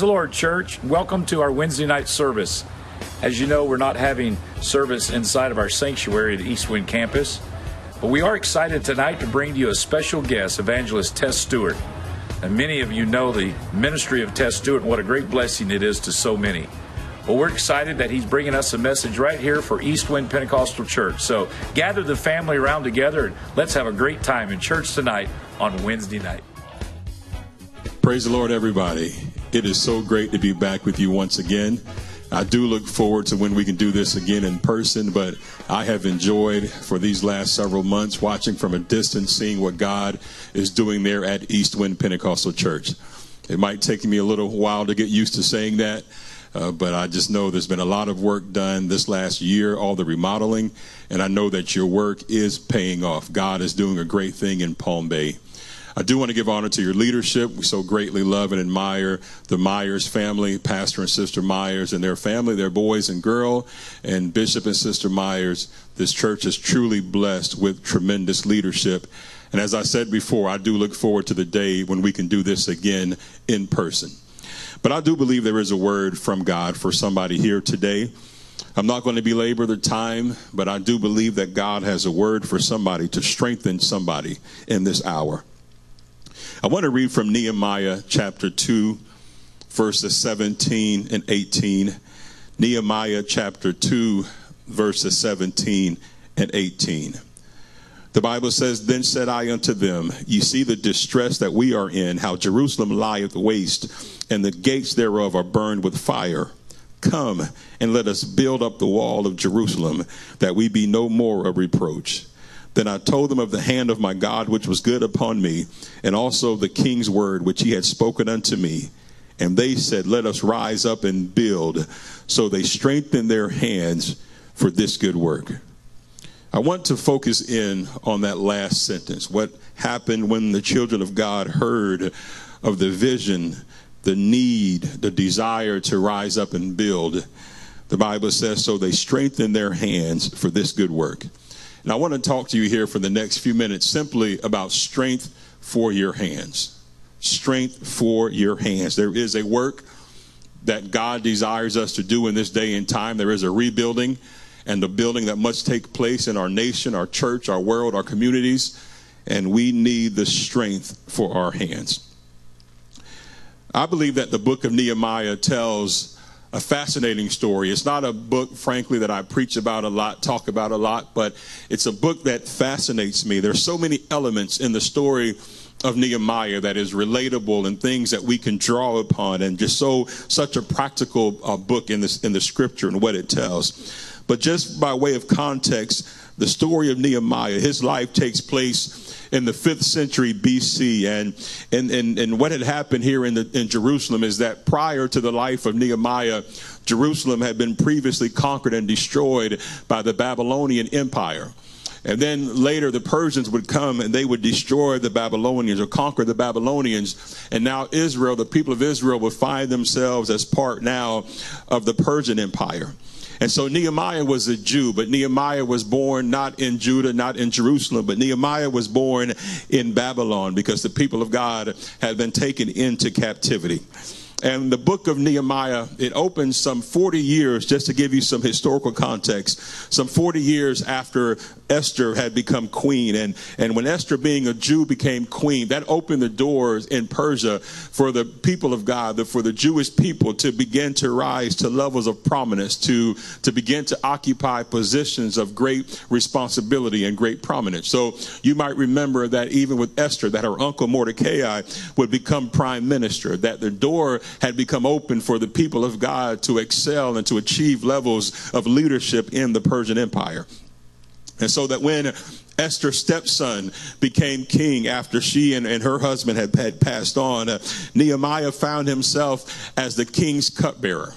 the Lord, church. Welcome to our Wednesday night service. As you know, we're not having service inside of our sanctuary at Eastwind campus, but we are excited tonight to bring to you a special guest, Evangelist Tess Stewart. And many of you know the ministry of Tess Stewart and what a great blessing it is to so many. Well, we're excited that he's bringing us a message right here for Eastwind Pentecostal Church. So gather the family around together and let's have a great time in church tonight on Wednesday night. Praise the Lord, everybody. It is so great to be back with you once again. I do look forward to when we can do this again in person, but I have enjoyed for these last several months watching from a distance, seeing what God is doing there at Eastwind Pentecostal Church. It might take me a little while to get used to saying that, uh, but I just know there's been a lot of work done this last year, all the remodeling, and I know that your work is paying off. God is doing a great thing in Palm Bay. I do want to give honor to your leadership. We so greatly love and admire the Myers family, Pastor and Sister Myers and their family, their boys and girl, and Bishop and Sister Myers. This church is truly blessed with tremendous leadership. And as I said before, I do look forward to the day when we can do this again in person. But I do believe there is a word from God for somebody here today. I'm not going to belabor the time, but I do believe that God has a word for somebody to strengthen somebody in this hour. I want to read from Nehemiah chapter 2, verses 17 and 18. Nehemiah chapter 2, verses 17 and 18. The Bible says, Then said I unto them, You see the distress that we are in, how Jerusalem lieth waste, and the gates thereof are burned with fire. Come and let us build up the wall of Jerusalem, that we be no more a reproach. Then I told them of the hand of my God which was good upon me, and also the king's word which he had spoken unto me. And they said, Let us rise up and build. So they strengthened their hands for this good work. I want to focus in on that last sentence. What happened when the children of God heard of the vision, the need, the desire to rise up and build? The Bible says, So they strengthened their hands for this good work. And I want to talk to you here for the next few minutes simply about strength for your hands. Strength for your hands. There is a work that God desires us to do in this day and time. There is a rebuilding and the building that must take place in our nation, our church, our world, our communities. And we need the strength for our hands. I believe that the book of Nehemiah tells a fascinating story. It's not a book, frankly, that I preach about a lot, talk about a lot, but it's a book that fascinates me. There's so many elements in the story of Nehemiah that is relatable and things that we can draw upon, and just so such a practical uh, book in this in the scripture and what it tells. But just by way of context, the story of Nehemiah, his life takes place in the fifth century BC. And, and, and, and what had happened here in, the, in Jerusalem is that prior to the life of Nehemiah, Jerusalem had been previously conquered and destroyed by the Babylonian Empire. And then later the Persians would come and they would destroy the Babylonians or conquer the Babylonians. And now Israel, the people of Israel, would find themselves as part now of the Persian Empire. And so Nehemiah was a Jew, but Nehemiah was born not in Judah, not in Jerusalem, but Nehemiah was born in Babylon because the people of God had been taken into captivity. And the book of Nehemiah, it opens some 40 years, just to give you some historical context, some 40 years after Esther had become queen. And, and when Esther, being a Jew, became queen, that opened the doors in Persia for the people of God, for the Jewish people to begin to rise to levels of prominence, to, to begin to occupy positions of great responsibility and great prominence. So you might remember that even with Esther, that her uncle Mordecai would become prime minister, that the door had become open for the people of God to excel and to achieve levels of leadership in the Persian Empire. And so that when Esther's stepson became king after she and, and her husband had, had passed on, uh, Nehemiah found himself as the king's cupbearer.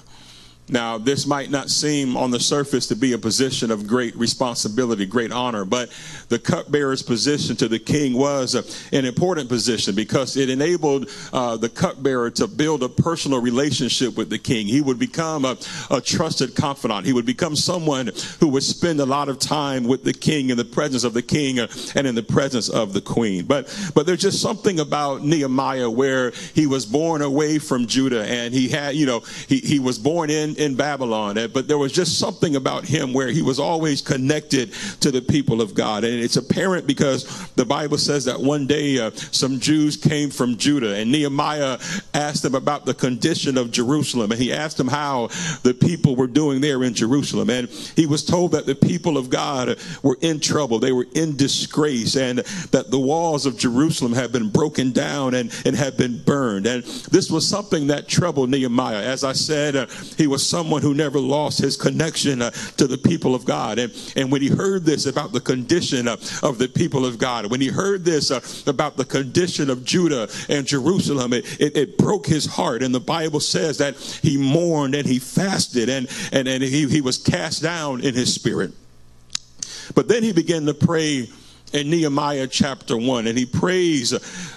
Now, this might not seem on the surface to be a position of great responsibility, great honor, but the cupbearer's position to the king was an important position because it enabled uh, the cupbearer to build a personal relationship with the king. He would become a, a trusted confidant. He would become someone who would spend a lot of time with the king in the presence of the king and in the presence of the queen. But, but there's just something about Nehemiah where he was born away from Judah and he had, you know, he, he was born in in, Babylon, but there was just something about him where he was always connected to the people of God. And it's apparent because the Bible says that one day uh, some Jews came from Judah and Nehemiah asked them about the condition of Jerusalem. And he asked them how the people were doing there in Jerusalem. And he was told that the people of God were in trouble. They were in disgrace and that the walls of Jerusalem had been broken down and, and had been burned. And this was something that troubled Nehemiah. As I said, uh, he was someone who never lost his connection uh, to the people of God. And, and when he heard this about the condition uh, of the people of God, when he heard this uh, about the condition of Judah and Jerusalem, it, it, it, broke his heart. And the Bible says that he mourned and he fasted and, and, and he, he was cast down in his spirit. But then he began to pray in Nehemiah chapter 1, and he prays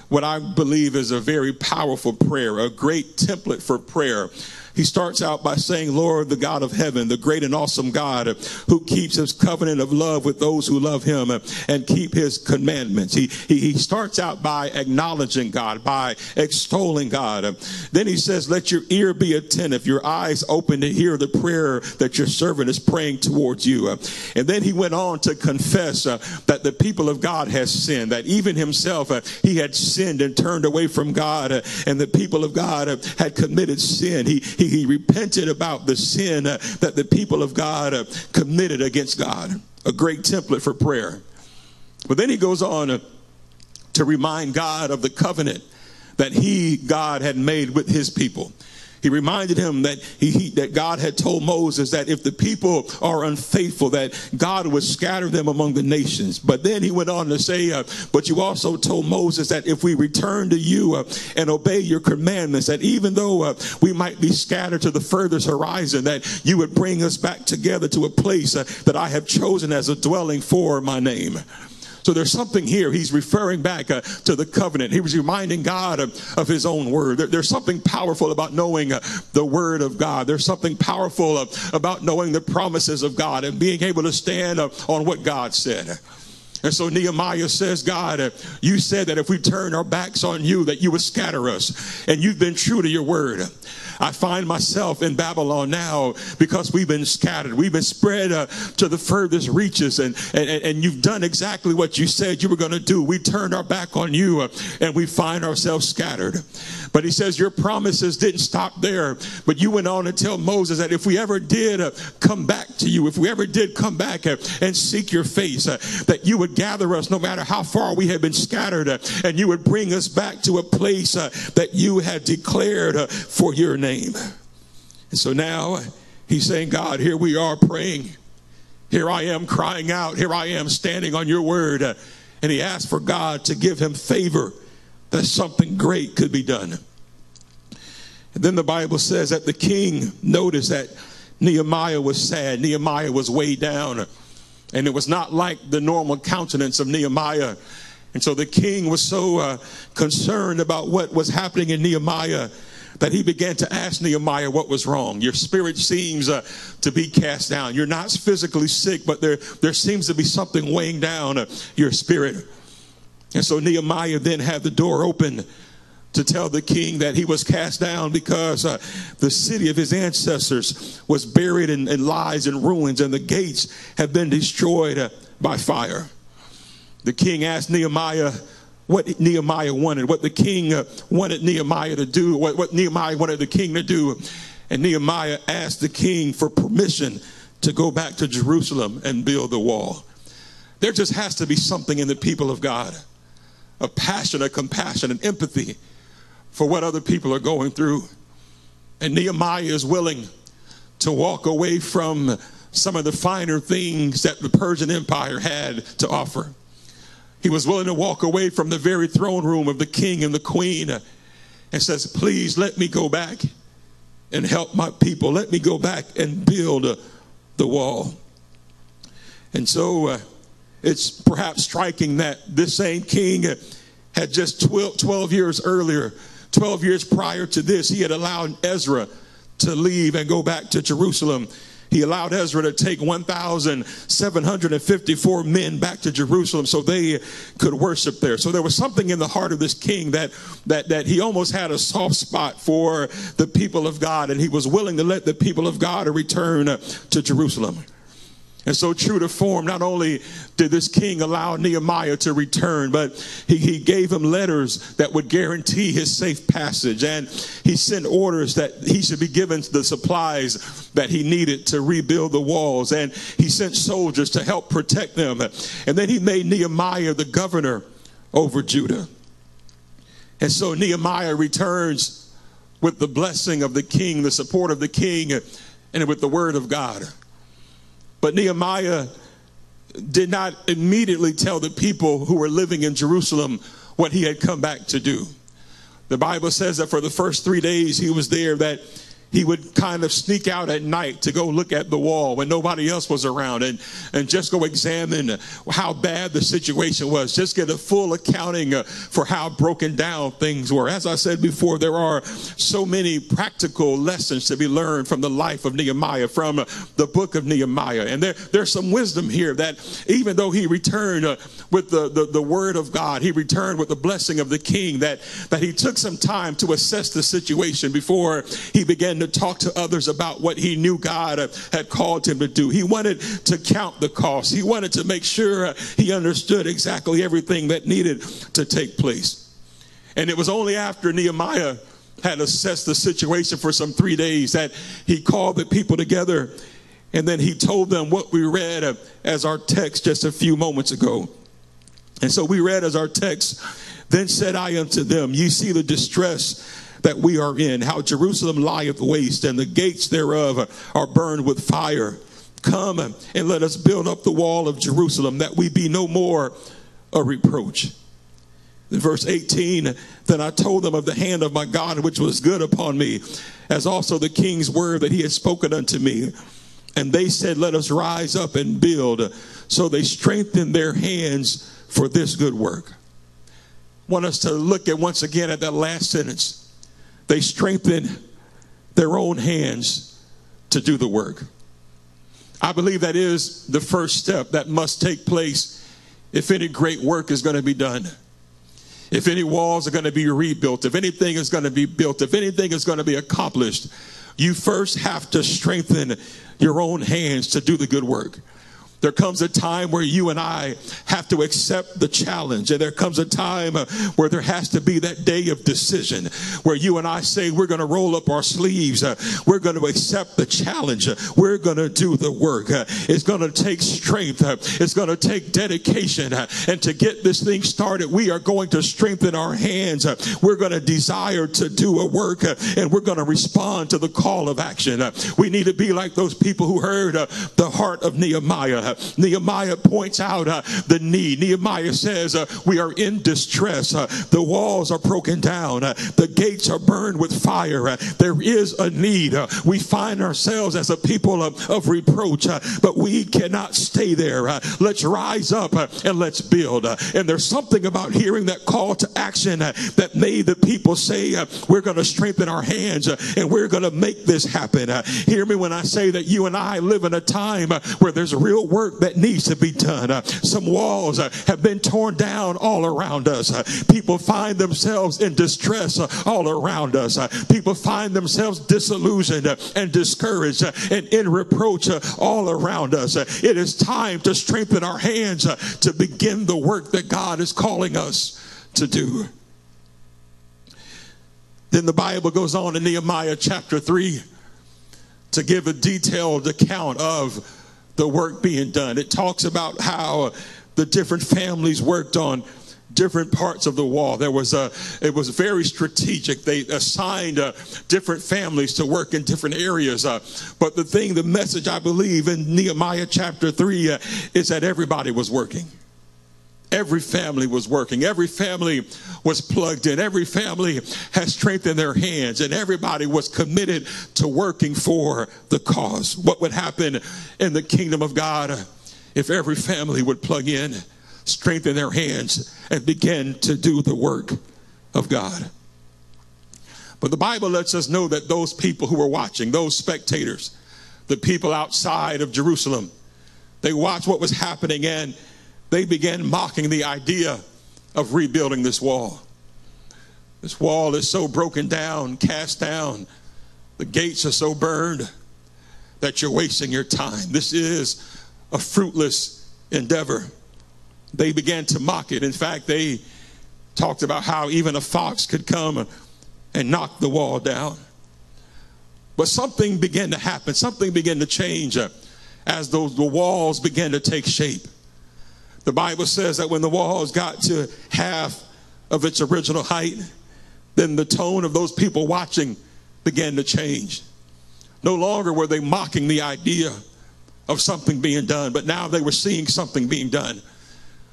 what I believe is a very powerful prayer, a great template for prayer he starts out by saying, Lord, the God of heaven, the great and awesome God who keeps his covenant of love with those who love him and keep his commandments. He, he, he starts out by acknowledging God, by extolling God. Then he says, let your ear be attentive, your eyes open to hear the prayer that your servant is praying towards you. And then he went on to confess uh, that the people of God has sinned, that even himself, uh, he had sinned and turned away from God, uh, and the people of God had committed sin. He, he he, repented about the sin that the people of God uh, committed against God. A great template for prayer. But then he goes on uh, to remind God of the covenant that he, God, had made with his people. He reminded him that he, he, that God had told Moses that if the people are unfaithful, that God would scatter them among the nations. But then he went on to say, uh, "But you also told Moses that if we return to you uh, and obey your commandments, that even though uh, we might be scattered to the furthest horizon, that you would bring us back together to a place uh, that I have chosen as a dwelling for my name." So there's something here. He's referring back uh, to the covenant. He was reminding God of, of his own word. There, there's something powerful about knowing uh, the word of God. There's something powerful uh, about knowing the promises of God and being able to stand uh, on what God said. And so Nehemiah says, God, uh, you said that if we turn our backs on you, that you would scatter us. And you've been true to your word. I find myself in Babylon now because we've been scattered. We've been spread uh, to the furthest reaches, and, and, and you've done exactly what you said you were going to do. We turned our back on you, uh, and we find ourselves scattered. But he says, Your promises didn't stop there. But you went on to tell Moses that if we ever did uh, come back to you, if we ever did come back uh, and seek your face, uh, that you would gather us no matter how far we had been scattered, and you would bring us back to a place that you had declared for your name. And so now he's saying, God, here we are praying. Here I am crying out. Here I am standing on your word. And he asked for God to give him favor that something great could be done. And then the Bible says that the king noticed that Nehemiah was sad. Nehemiah was weighed down. And it was not like the normal countenance of Nehemiah. And so the king was so uh, concerned about what was happening in Nehemiah that he began to ask Nehemiah what was wrong. Your spirit seems uh, to be cast down. You're not physically sick, but there, there seems to be something weighing down uh, your spirit. And so Nehemiah then had the door open to tell the king that he was cast down because uh, the city of his ancestors was buried in, in, lies and ruins and the gates had been destroyed uh, by fire. The king asked Nehemiah what Nehemiah wanted, what the king uh, wanted Nehemiah to do, what, what Nehemiah wanted the king to do. And Nehemiah asked the king for permission to go back to Jerusalem and build the wall. There just has to be something in the people of God a passion, a compassion, and empathy for what other people are going through. And Nehemiah is willing to walk away from some of the finer things that the Persian Empire had to offer. He was willing to walk away from the very throne room of the king and the queen and says, Please let me go back and help my people. Let me go back and build the wall. And so uh, it's perhaps striking that this same king had just 12, 12 years earlier, 12 years prior to this, he had allowed Ezra to leave and go back to Jerusalem he allowed Ezra to take 1,754 men back to Jerusalem so they could worship there. So there was something in the heart of this king that, that, that he almost had a soft spot for the people of God, and he was willing to let the people of God return to Jerusalem. And so, true to form, not only did this king allow Nehemiah to return, but he, he gave him letters that would guarantee his safe passage. And he sent orders that he should be given the supplies that he needed to rebuild the walls. And he sent soldiers to help protect them. And then he made Nehemiah the governor over Judah. And so Nehemiah returns with the blessing of the king, the support of the king, and with the word of God. But Nehemiah did not immediately tell the people who were living in Jerusalem what he had come back to do. The Bible says that for the first three days he was there, that he would kind of sneak out at night to go look at the wall when nobody else was around and, and just go examine how bad the situation was. Just get a full accounting for how broken down things were. As I said before, there are so many practical lessons to be learned from the life of Nehemiah, from the book of Nehemiah. And there, there's some wisdom here that even though he returned uh, with the, the, the word of God, he returned with the blessing of the king, that, that he took some time to assess the situation before he began to talk to others about what he knew God had called him to do. He wanted to count the cost. He wanted to make sure he understood exactly everything that needed to take place. And it was only after Nehemiah had assessed the situation for some three days that he called the people together and then he told them what we read as our text just a few moments ago. And so we read as our text, then said I unto them, You see the distress that we are in, how Jerusalem lieth waste and the gates thereof are burned with fire. Come and let us build up the wall of Jerusalem that we be no more a reproach. In verse 18, then I told them of the hand of my God which was good upon me, as also the king's word that he had spoken unto me. And they said, Let us rise up and build. So they strengthened their hands for this good work. I want us to look at once again at that last sentence. They strengthen their own hands to do the work. I believe that is the first step that must take place if any great work is going to be done. If any walls are going to be rebuilt, if anything is going to be built, if anything is going to be accomplished, you first have to strengthen your own hands to do the good work. There comes a time where you and I have to accept the challenge. And there comes a time uh, where there has to be that day of decision where you and I say, we're going to roll up our sleeves. Uh, we're going to accept the challenge. We're going to do the work. Uh, it's going to take strength. Uh, it's going to take dedication. Uh, and to get this thing started, we are going to strengthen our hands. Uh, we're going to desire to do a work and we're going to respond to the call of action. we need to be like those people who heard the heart of Nehemiah. Nehemiah points out uh, the need. Nehemiah says, uh, We are in distress. Uh, the walls are broken down. Uh, the gates are burned with fire. Uh, there is a need. Uh, we find ourselves as a people of, of reproach, but we cannot stay there. let's rise up and let's build. and there's something about hearing that call to action that made the people say, We're going to strengthen our hands and we're going to make this happen. hear me when I say that you and I live in a time where there's real work that needs to be done. Uh, some walls uh, have been torn down all around us. Uh, people find themselves in distress uh, all around us. Uh, people find themselves disillusioned uh, and discouraged and in reproach all around us. it is time to strengthen our hands to begin the work that God is calling us to do. Then the Bible goes on in Nehemiah chapter 3 to give a detailed account of the work being done. It talks about how the different families worked on different parts of the wall. There was a, it was very strategic. They assigned uh, different families to work in different areas. Uh, but the thing, the message I believe in Nehemiah chapter three uh, is that everybody was working. Every family was working. Every family was plugged in. Every family had strength in their hands, and everybody was committed to working for the cause. What would happen in the kingdom of God if every family would plug in, strengthen their hands, and begin to do the work of God? But the Bible lets us know that those people who were watching, those spectators, the people outside of Jerusalem, they watched what was happening and they began mocking the idea of rebuilding this wall. This wall is so broken down, cast down, the gates are so burned that you're wasting your time. This is a fruitless endeavor. They began to mock it. In fact, they talked about how even a fox could come and knock the wall down. But something began to happen, something began to change as those the walls began to take shape. The Bible says that when the walls got to half of its original height, then the tone of those people watching began to change. No longer were they mocking the idea of something being done, but now they were seeing something being done.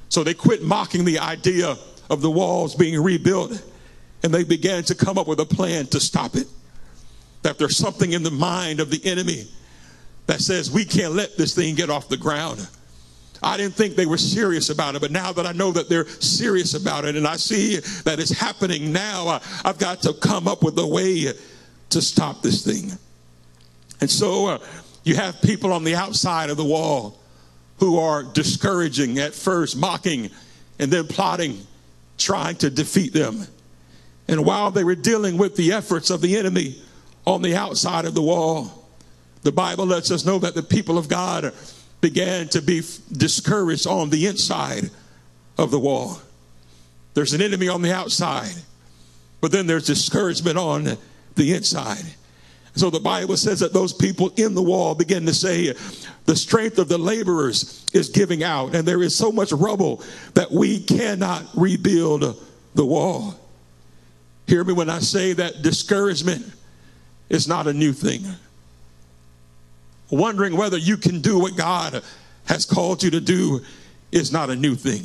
So they quit mocking the idea of the walls being rebuilt and they began to come up with a plan to stop it. That there's something in the mind of the enemy that says we can't let this thing get off the ground. I didn't think they were serious about it, but now that I know that they're serious about it and I see that it's happening now, uh, I've got to come up with a way to stop this thing. And so uh, you have people on the outside of the wall who are discouraging at first, mocking, and then plotting, trying to defeat them. And while they were dealing with the efforts of the enemy on the outside of the wall, the Bible lets us know that the people of God began to be discouraged on the inside of the wall. There's an enemy on the outside, but then there's discouragement on the inside. So the Bible says that those people in the wall begin to say, the strength of the laborers is giving out, and there is so much rubble that we cannot rebuild the wall. Hear me when I say that discouragement is not a new thing wondering whether you can do what God has called you to do is not a new thing.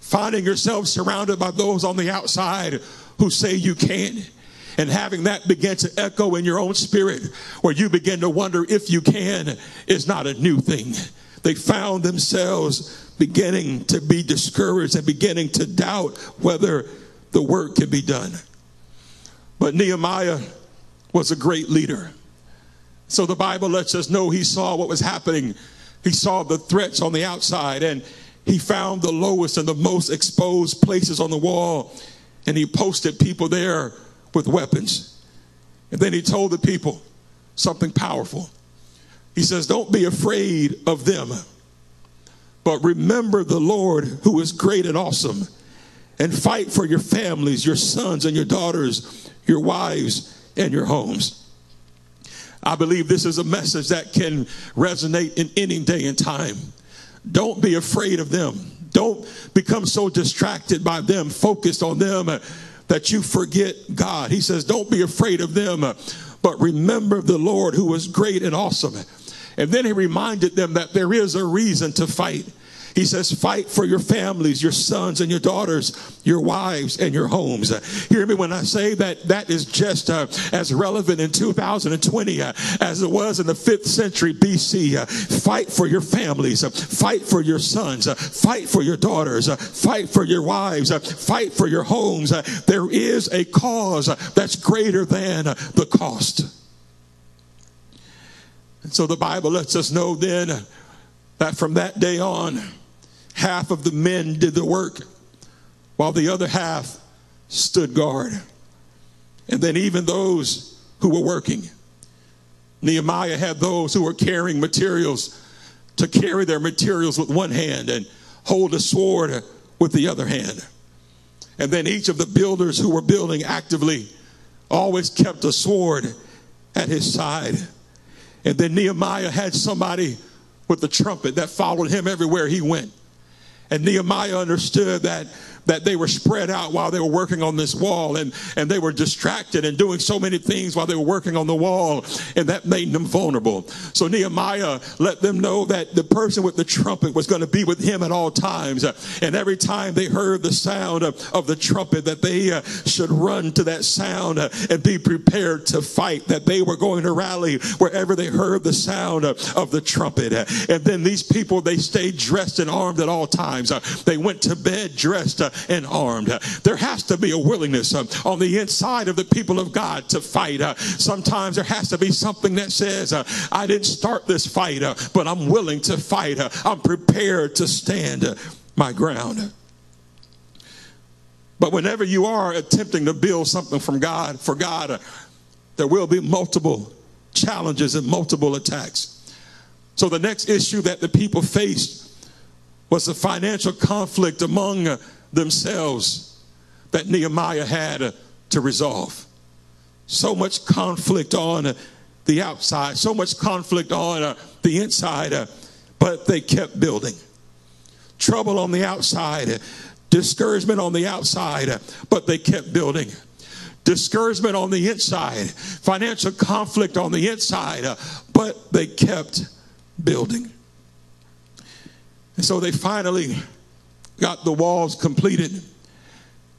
Finding yourself surrounded by those on the outside who say you can't and having that begin to echo in your own spirit where you begin to wonder if you can is not a new thing. They found themselves beginning to be discouraged and beginning to doubt whether the work can be done. But Nehemiah was a great leader. So the Bible lets us know he saw what was happening. He saw the threats on the outside and he found the lowest and the most exposed places on the wall and he posted people there with weapons. And then he told the people something powerful. He says, Don't be afraid of them, but remember the Lord who is great and awesome, and fight for your families, your sons and your daughters, your wives and your homes. I believe this is a message that can resonate in any day and time. Don't be afraid of them. Don't become so distracted by them, focused on them, uh, that you forget God. He says, Don't be afraid of them, uh, but remember the Lord who is great and awesome. And then he reminded them that there is a reason to fight. He says, fight for your families, your sons and your daughters, your wives and your homes. Hear me when I say that that is just uh, as relevant in 2020 uh, as it was in the fifth century BC. Uh, fight for your families, uh, fight for your sons, uh, fight for your daughters, fight for your wives, fight for your homes. there is a cause that's greater than the cost. And so the Bible lets us know then that from that day on, half of the men did the work while the other half stood guard. And then even those who were working, Nehemiah had those who were carrying materials to carry their materials with one hand and hold a sword with the other hand. And then each of the builders who were building actively always kept a sword at his side. And then Nehemiah had somebody with the trumpet that followed him everywhere he went. And Nehemiah understood that that they were spread out while they were working on this wall and, and they were distracted and doing so many things while they were working on the wall, and that made them vulnerable. So Nehemiah let them know that the person with the trumpet was going to be with him at all times. And every time they heard the sound of, of the trumpet, that they uh, should run to that sound uh, and be prepared to fight, that they were going to rally wherever they heard the sound of, the trumpet. And then these people, they stayed dressed and armed at all times. Uh, they went to bed dressed uh, and armed. There has to be a willingness uh, on the inside of the people of God to fight. Uh, sometimes there has to be something that says, uh, I didn't start this fight, uh, but I'm willing to fight. I'm prepared to stand my ground. But whenever you are attempting to build something from God, for God, there will be multiple challenges and multiple attacks. So the next issue that the people faced was the financial conflict among themselves that Nehemiah had uh, to resolve. So much conflict on uh, the outside, so much conflict on uh, the inside, but they kept building. Trouble on the outside, discouragement on the outside, but they kept building discouragement on the inside, financial conflict on the inside, but they kept building. And so they finally got the walls completed,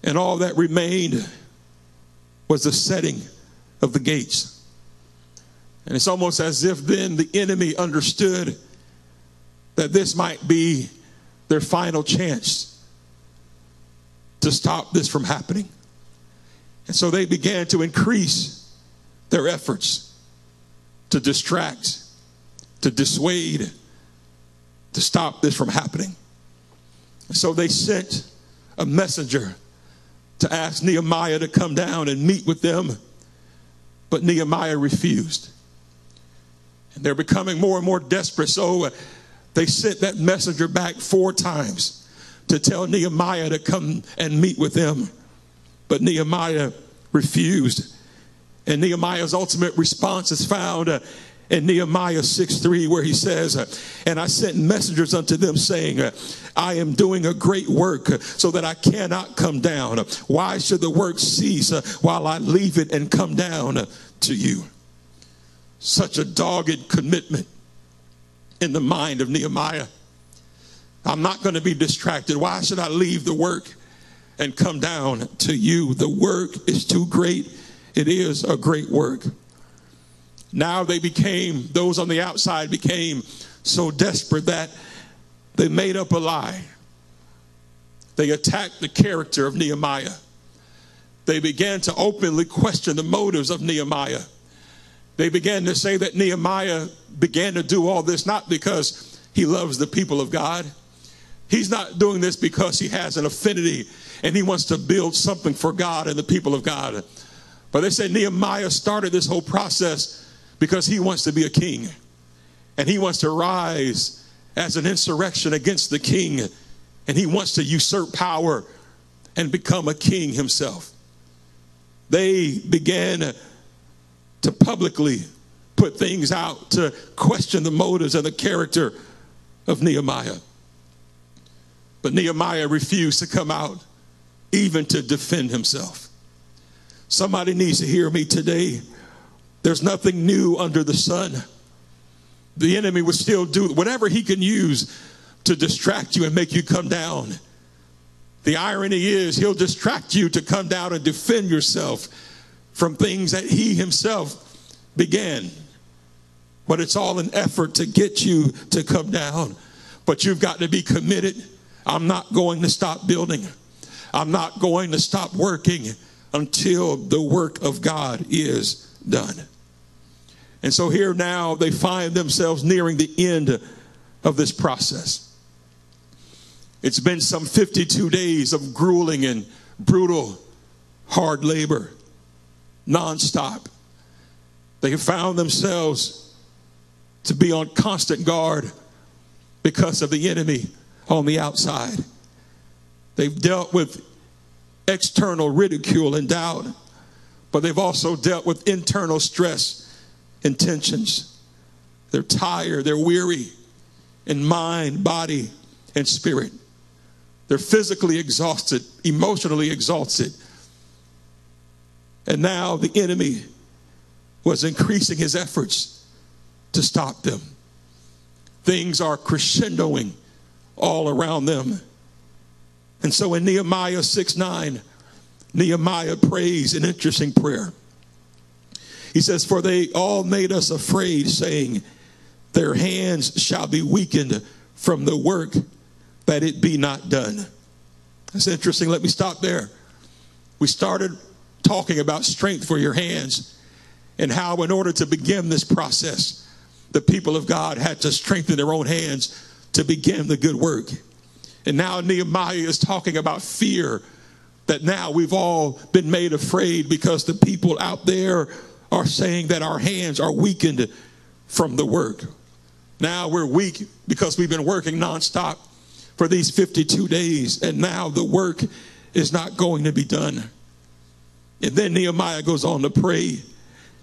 and all that remained was the setting of the gates. And it's almost as if then the enemy understood that this might be their final chance to stop this from happening. And so they began to increase their efforts to distract, to dissuade, to stop this from happening. So they sent a messenger to ask Nehemiah to come down and meet with them, but Nehemiah refused. And they're becoming more and more desperate, so uh, they sent that messenger back four times to tell Nehemiah to come and meet with them. But Nehemiah refused. And Nehemiah's ultimate response is found uh, in Nehemiah 6 3, where he says, And I sent messengers unto them, saying, I am doing a great work so that I cannot come down. Why should the work cease while I leave it and come down to you? Such a dogged commitment in the mind of Nehemiah. I'm not going to be distracted. Why should I leave the work and come down to you? The work is too great. It is a great work. Now they became, those on the outside became so desperate that they made up a lie. They attacked the character of Nehemiah. They began to openly question the motives of Nehemiah. They began to say that Nehemiah began to do all this not because he loves the people of God. He's not doing this because he has an affinity and he wants to build something for God and the people of God. But they said Nehemiah started this whole process because he wants to be a king and he wants to rise as an insurrection against the king and he wants to usurp power and become a king himself. They began to publicly put things out to question the motives and the character of Nehemiah. But Nehemiah refused to come out even to defend himself. Somebody needs to hear me today there's nothing new under the sun. The enemy would still do whatever he can use to distract you and make you come down. The irony is, he'll distract you to come down and defend yourself from things that he himself began. But it's all an effort to get you to come down. But you've got to be committed. I'm not going to stop building, I'm not going to stop working until the work of God is done. And so here now they find themselves nearing the end of this process. It's been some 52 days of grueling and brutal hard labor, nonstop. They have found themselves to be on constant guard because of the enemy on the outside. They've dealt with external ridicule and doubt but they've also dealt with internal stress and tensions. They're tired, they're weary in mind, body, and spirit. They're physically exhausted, emotionally exhausted. And now the enemy was increasing his efforts to stop them. Things are crescendoing all around them. And so in Nehemiah 6 9, Nehemiah prays an interesting prayer. He says, For they all made us afraid, saying, Their hands shall be weakened from the work that it be not done. That's interesting. Let me stop there. We started talking about strength for your hands and how, in order to begin this process, the people of God had to strengthen their own hands to begin the good work. And now Nehemiah is talking about fear that now we've all been made afraid because the people out there are saying that our hands are weakened from the work. Now we're weak because we've been working nonstop for these 52 days, and now the work is not going to be done. And then Nehemiah goes on to pray,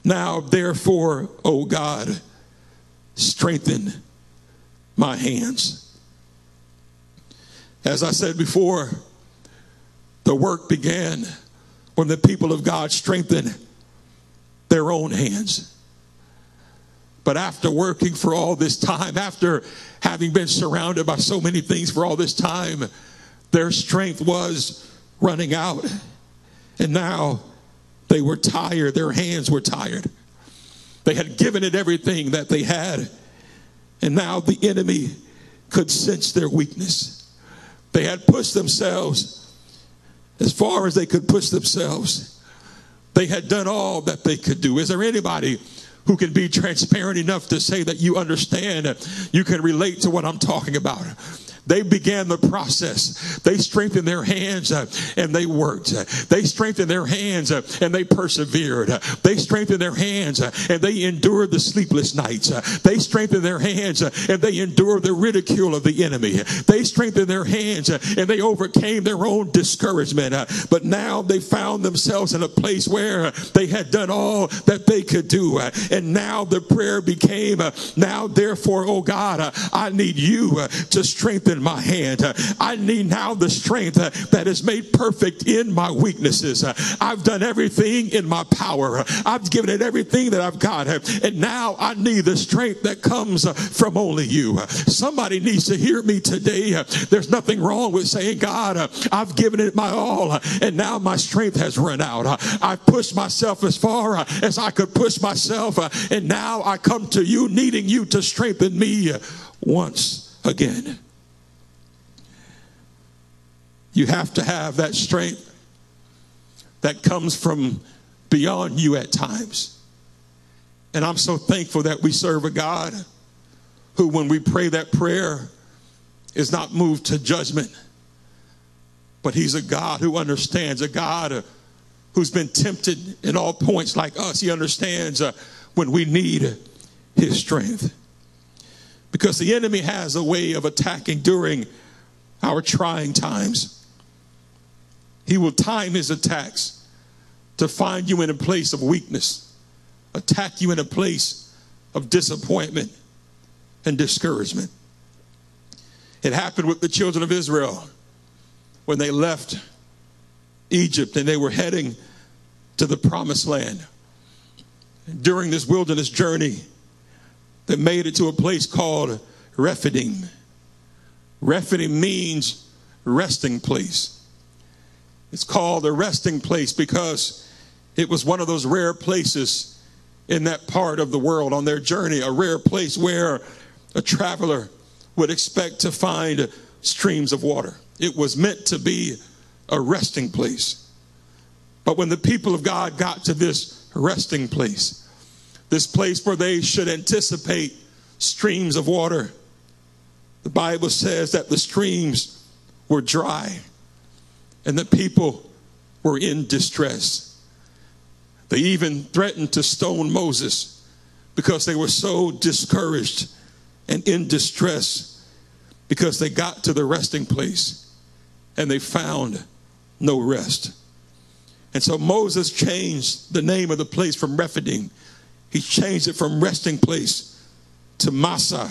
Now, therefore, O God, strengthen my hands. As I said before, the work began when the people of God strengthened their own hands. But after working for all this time, after having been surrounded by so many things for all this time, their strength was running out. And now they were tired, their hands were tired. They had given it everything that they had. And now the enemy could sense their weakness. They had pushed themselves as far as they could push themselves. They had done all that they could do. Is there anybody who can be transparent enough to say that you understand, you can relate to what I'm talking about? They began the process. They strengthened their hands uh, and they worked. They strengthened their hands uh, and they persevered. They strengthened their hands uh, and they endured the sleepless nights. They strengthened their hands uh, and they endured the ridicule of the enemy. They strengthened their hands uh, and they overcame their own discouragement. Uh, but now they found themselves in a place where they had done all that they could do. And now the prayer became, now therefore, oh God, I need you to strengthen in my hand. I need now the strength uh, that is made perfect in my weaknesses. Uh, I've done everything in my power. I've given it everything that I've got. And now I need the strength that comes uh, from only you. Somebody needs to hear me today. There's nothing wrong with saying, God, I've given it my all, and now my strength has run out. I've pushed myself as far as I could push myself, and now I come to you needing you to strengthen me once again. You have to have that strength that comes from beyond you at times. And I'm so thankful that we serve a God who, when we pray that prayer, is not moved to judgment, but He's a God who understands, a God who's been tempted in all points like us. He understands uh, when we need His strength. Because the enemy has a way of attacking during our trying times. He will time his attacks to find you in a place of weakness, attack you in a place of disappointment and discouragement. It happened with the children of Israel when they left Egypt and they were heading to the promised land. During this wilderness journey, they made it to a place called Rephidim. Rephidim means resting place. It's called a resting place because it was one of those rare places in that part of the world on their journey, a rare place where a traveler would expect to find streams of water. It was meant to be a resting place. But when the people of God got to this resting place, this place where they should anticipate streams of water, the Bible says that the streams were dry and the people were in distress. They even threatened to stone Moses because they were so discouraged and in distress because they got to the resting place and they found no rest. And so Moses changed the name of the place from Rephidim. He changed it from resting place to Massah,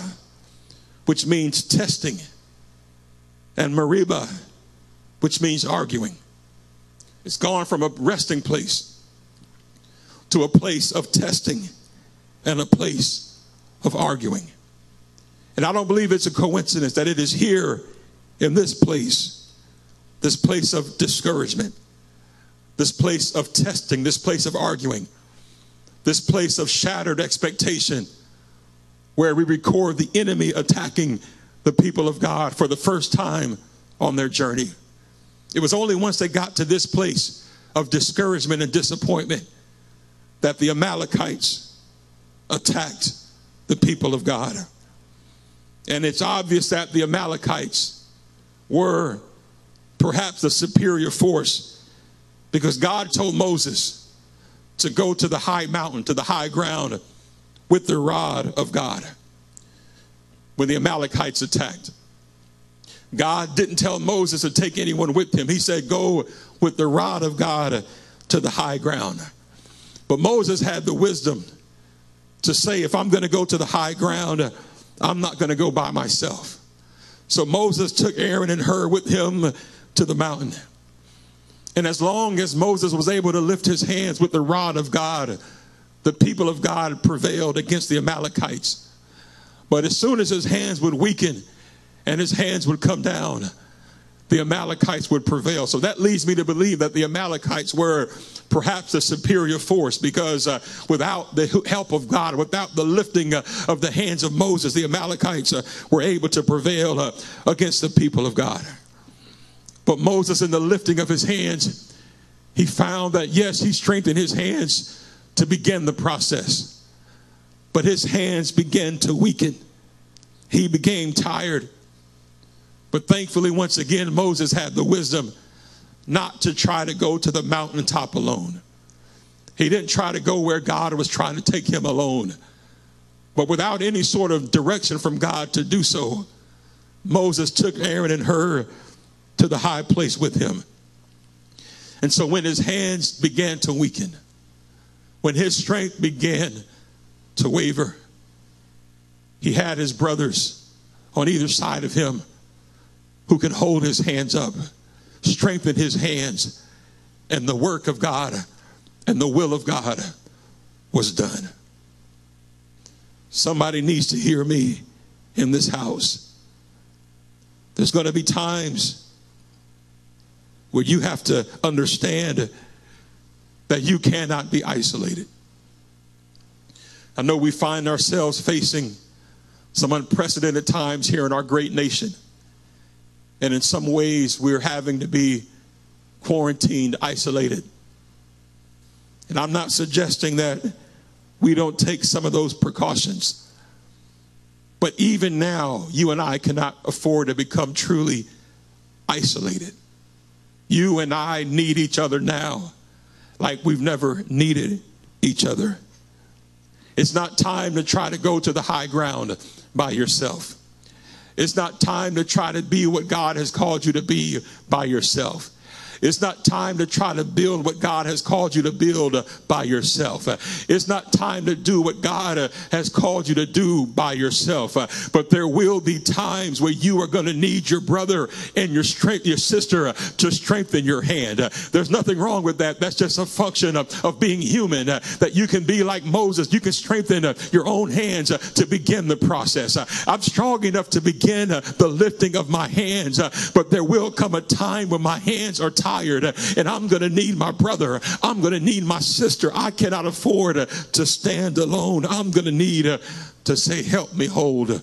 which means testing. And Meribah which means arguing. It's gone from a resting place to a place of testing and a place of arguing. And I don't believe it's a coincidence that it is here in this place, this place of discouragement, this place of testing, this place of arguing, this place of shattered expectation, where we record the enemy attacking the people of God for the first time on their journey. It was only once they got to this place of discouragement and disappointment that the Amalekites attacked the people of God. And it's obvious that the Amalekites were perhaps a superior force because God told Moses to go to the high mountain, to the high ground with the rod of God when the Amalekites attacked. God didn't tell Moses to take anyone with him. He said, Go with the rod of God to the high ground. But Moses had the wisdom to say, If I'm going to go to the high ground, I'm not going to go by myself. So Moses took Aaron and Hur with him to the mountain. And as long as Moses was able to lift his hands with the rod of God, the people of God prevailed against the Amalekites. But as soon as his hands would weaken and his hands would come down, the Amalekites would prevail. So that leads me to believe that the Amalekites were perhaps a superior force because uh, without the help of God, without the lifting uh, of the hands of Moses, the Amalekites uh, were able to prevail uh, against the people of God. But Moses, in the lifting of his hands, he found that yes, he strengthened his hands to begin the process, but his hands began to weaken. He became tired. But thankfully, once again, Moses had the wisdom not to try to go to the mountaintop alone. He didn't try to go where God was trying to take him alone. But without any sort of direction from God to do so, Moses took Aaron and Hur to the high place with him. And so when his hands began to weaken, when his strength began to waver, he had his brothers on either side of him who can hold his hands up strengthen his hands, and the work of God and the will of God was done. Somebody needs to hear me in this house. There's going to be times where you have to understand that you cannot be isolated. I know we find ourselves facing some unprecedented times here in our great nation. And in some ways, we're having to be quarantined, isolated. And I'm not suggesting that we don't take some of those precautions. But even now, you and I cannot afford to become truly isolated. You and I need each other now like we've never needed each other. It's not time to try to go to the high ground by yourself. It's not time to try to be what God has called you to be by yourself. It's not time to try to build what God has called you to build uh, by yourself. Uh, it's not time to do what God uh, has called you to do by yourself. But there will be times where you are going to need your brother and your strength, your sister to strengthen your hand. There's nothing wrong with that. That's just a function of, of being human. That you can be like Moses. You can strengthen your own hands to begin the process. I'm strong enough to begin the lifting of my hands, but there will come a time when my hands are tired tired and I'm going to need my brother. I'm going to need my sister. I cannot afford to stand alone. I'm going to need to say, Help me hold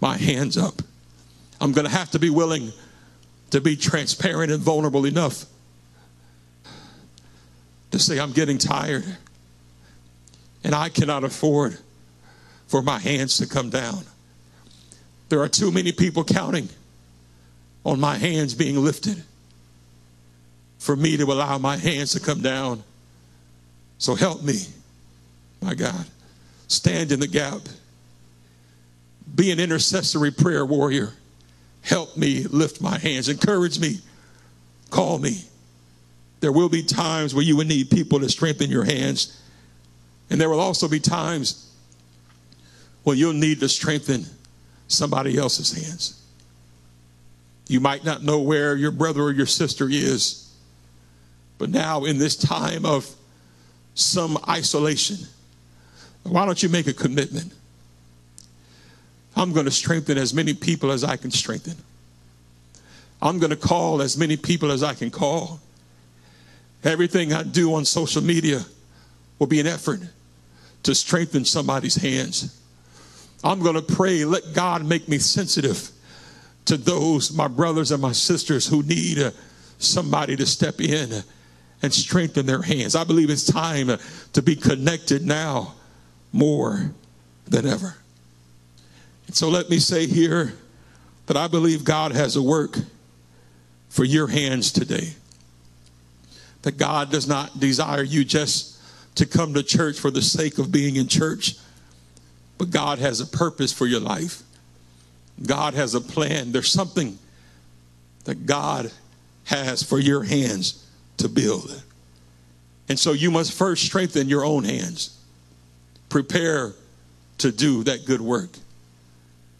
my hands up. I'm going to have to be willing to be transparent and vulnerable enough to say, I'm getting tired and I cannot afford for my hands to come down. There are too many people counting on my hands being lifted for me to allow my hands to come down. So help me, my God. Stand in the gap. Be an intercessory prayer warrior. Help me lift my hands. Encourage me. Call me. There will be times where you will need people to strengthen your hands. And there will also be times when you'll need to strengthen somebody else's hands. You might not know where your brother or your sister is. But now, in this time of some isolation, why don't you make a commitment? I'm going to strengthen as many people as I can strengthen. I'm going to call as many people as I can call. Everything I do on social media will be an effort to strengthen somebody's hands. I'm going to pray, let God make me sensitive to those, my brothers and my sisters, who need uh, somebody to step in and strengthen their hands. I believe it's time to be connected now more than ever. And so let me say here that I believe God has a work for your hands today. That God does not desire you just to come to church for the sake of being in church, but God has a purpose for your life. God has a plan. There's something that God has for your hands to build. And so you must first strengthen your own hands. Prepare to do that good work.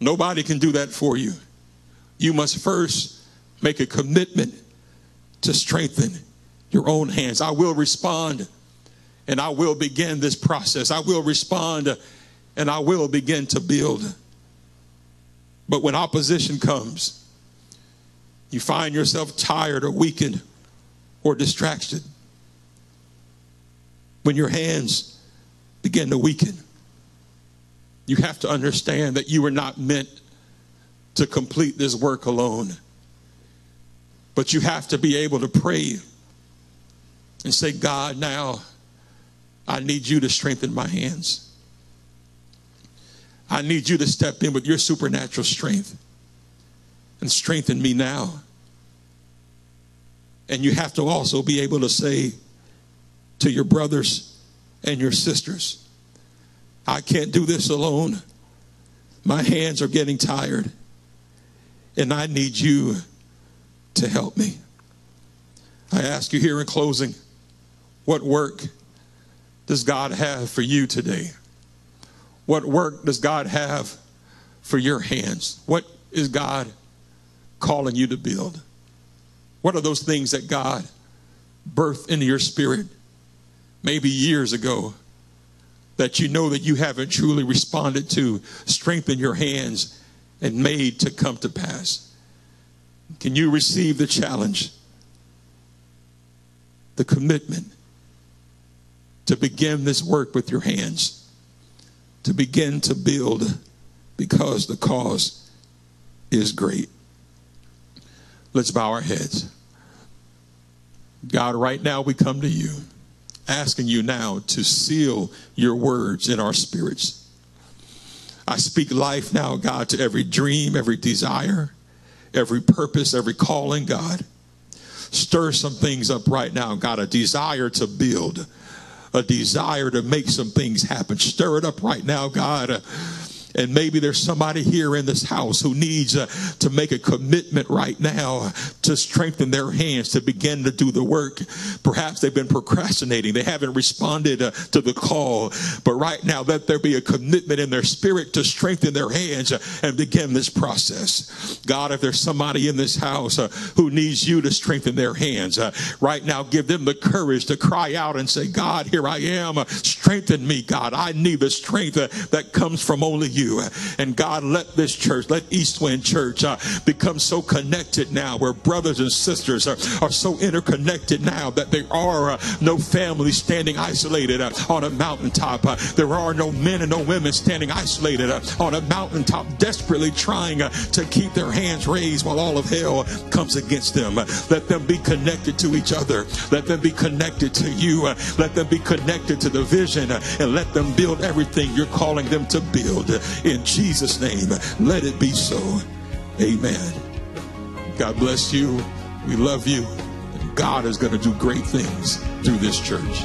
Nobody can do that for you. You must first make a commitment to strengthen your own hands. I will respond and I will begin this process. I will respond and I will begin to build. But when opposition comes, you find yourself tired or weakened or distracted. When your hands begin to weaken, you have to understand that you were not meant to complete this work alone. But you have to be able to pray and say, God, now I need you to strengthen my hands. I need you to step in with your supernatural strength and strengthen me now. And you have to also be able to say to your brothers and your sisters, I can't do this alone. My hands are getting tired, and I need you to help me. I ask you here in closing, what work does God have for you today? What work does God have for your hands? What is God calling you to build? What are those things that God birthed into your spirit maybe years ago that you know that you haven't truly responded to? Strengthen your hands and made to come to pass. Can you receive the challenge, the commitment to begin this work with your hands? to begin to build because the cause is great. Let's bow our heads. God, right now we come to you, asking you now to seal your words in our spirits. I speak life now, God, to every dream, every desire, every purpose, every calling, God. Stir some things up right now, God, a desire to build a desire to make some things happen. Stir it up right now, God. And maybe there's somebody here in this house who needs uh, to make a commitment right now to strengthen their hands to begin to do the work. Perhaps they've been procrastinating. They haven't responded uh, to the call. But right now, let there be a commitment in their spirit to strengthen their hands uh, and begin this process. God, if there's somebody in this house uh, who needs you to strengthen their hands, uh, right now, give them the courage to cry out and say, God, here I am. strengthen me, God. I need the strength uh, that comes from only you you. And God, let this church, let Eastwind Church uh, become so connected now, where brothers and sisters are, are so interconnected now that there are uh, no families standing isolated uh, on a mountaintop. Uh, there are no men and no women standing isolated uh, on a mountaintop, desperately trying uh, to keep their hands raised while all of hell comes against them. let them be connected to each other. Let them be connected to you. let them be connected to the vision and let them build everything you're calling them to build. In Jesus' name, let it be so. Amen. God bless you. We love you. God is going to do great things through this church.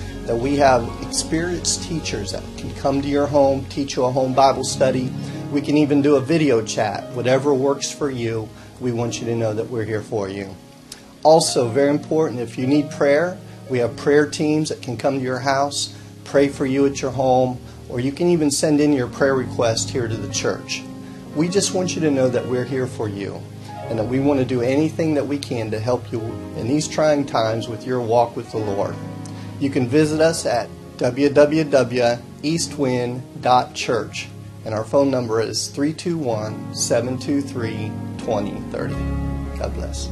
that we have experienced teachers that can come to your home, teach you a home Bible study. We can even do a video chat. Whatever works for you, we want you to know that we're here for you. Also, very important, if you need prayer, we have prayer teams that can come to your house, pray for you at your home, or you can even send in your prayer request here to the church. We just want you to know that we're here for you and that we want to do anything that we can to help you in these trying times with your walk with the Lord. You can visit us at www.eastwind.church and our phone number is 321 723 2030. God bless.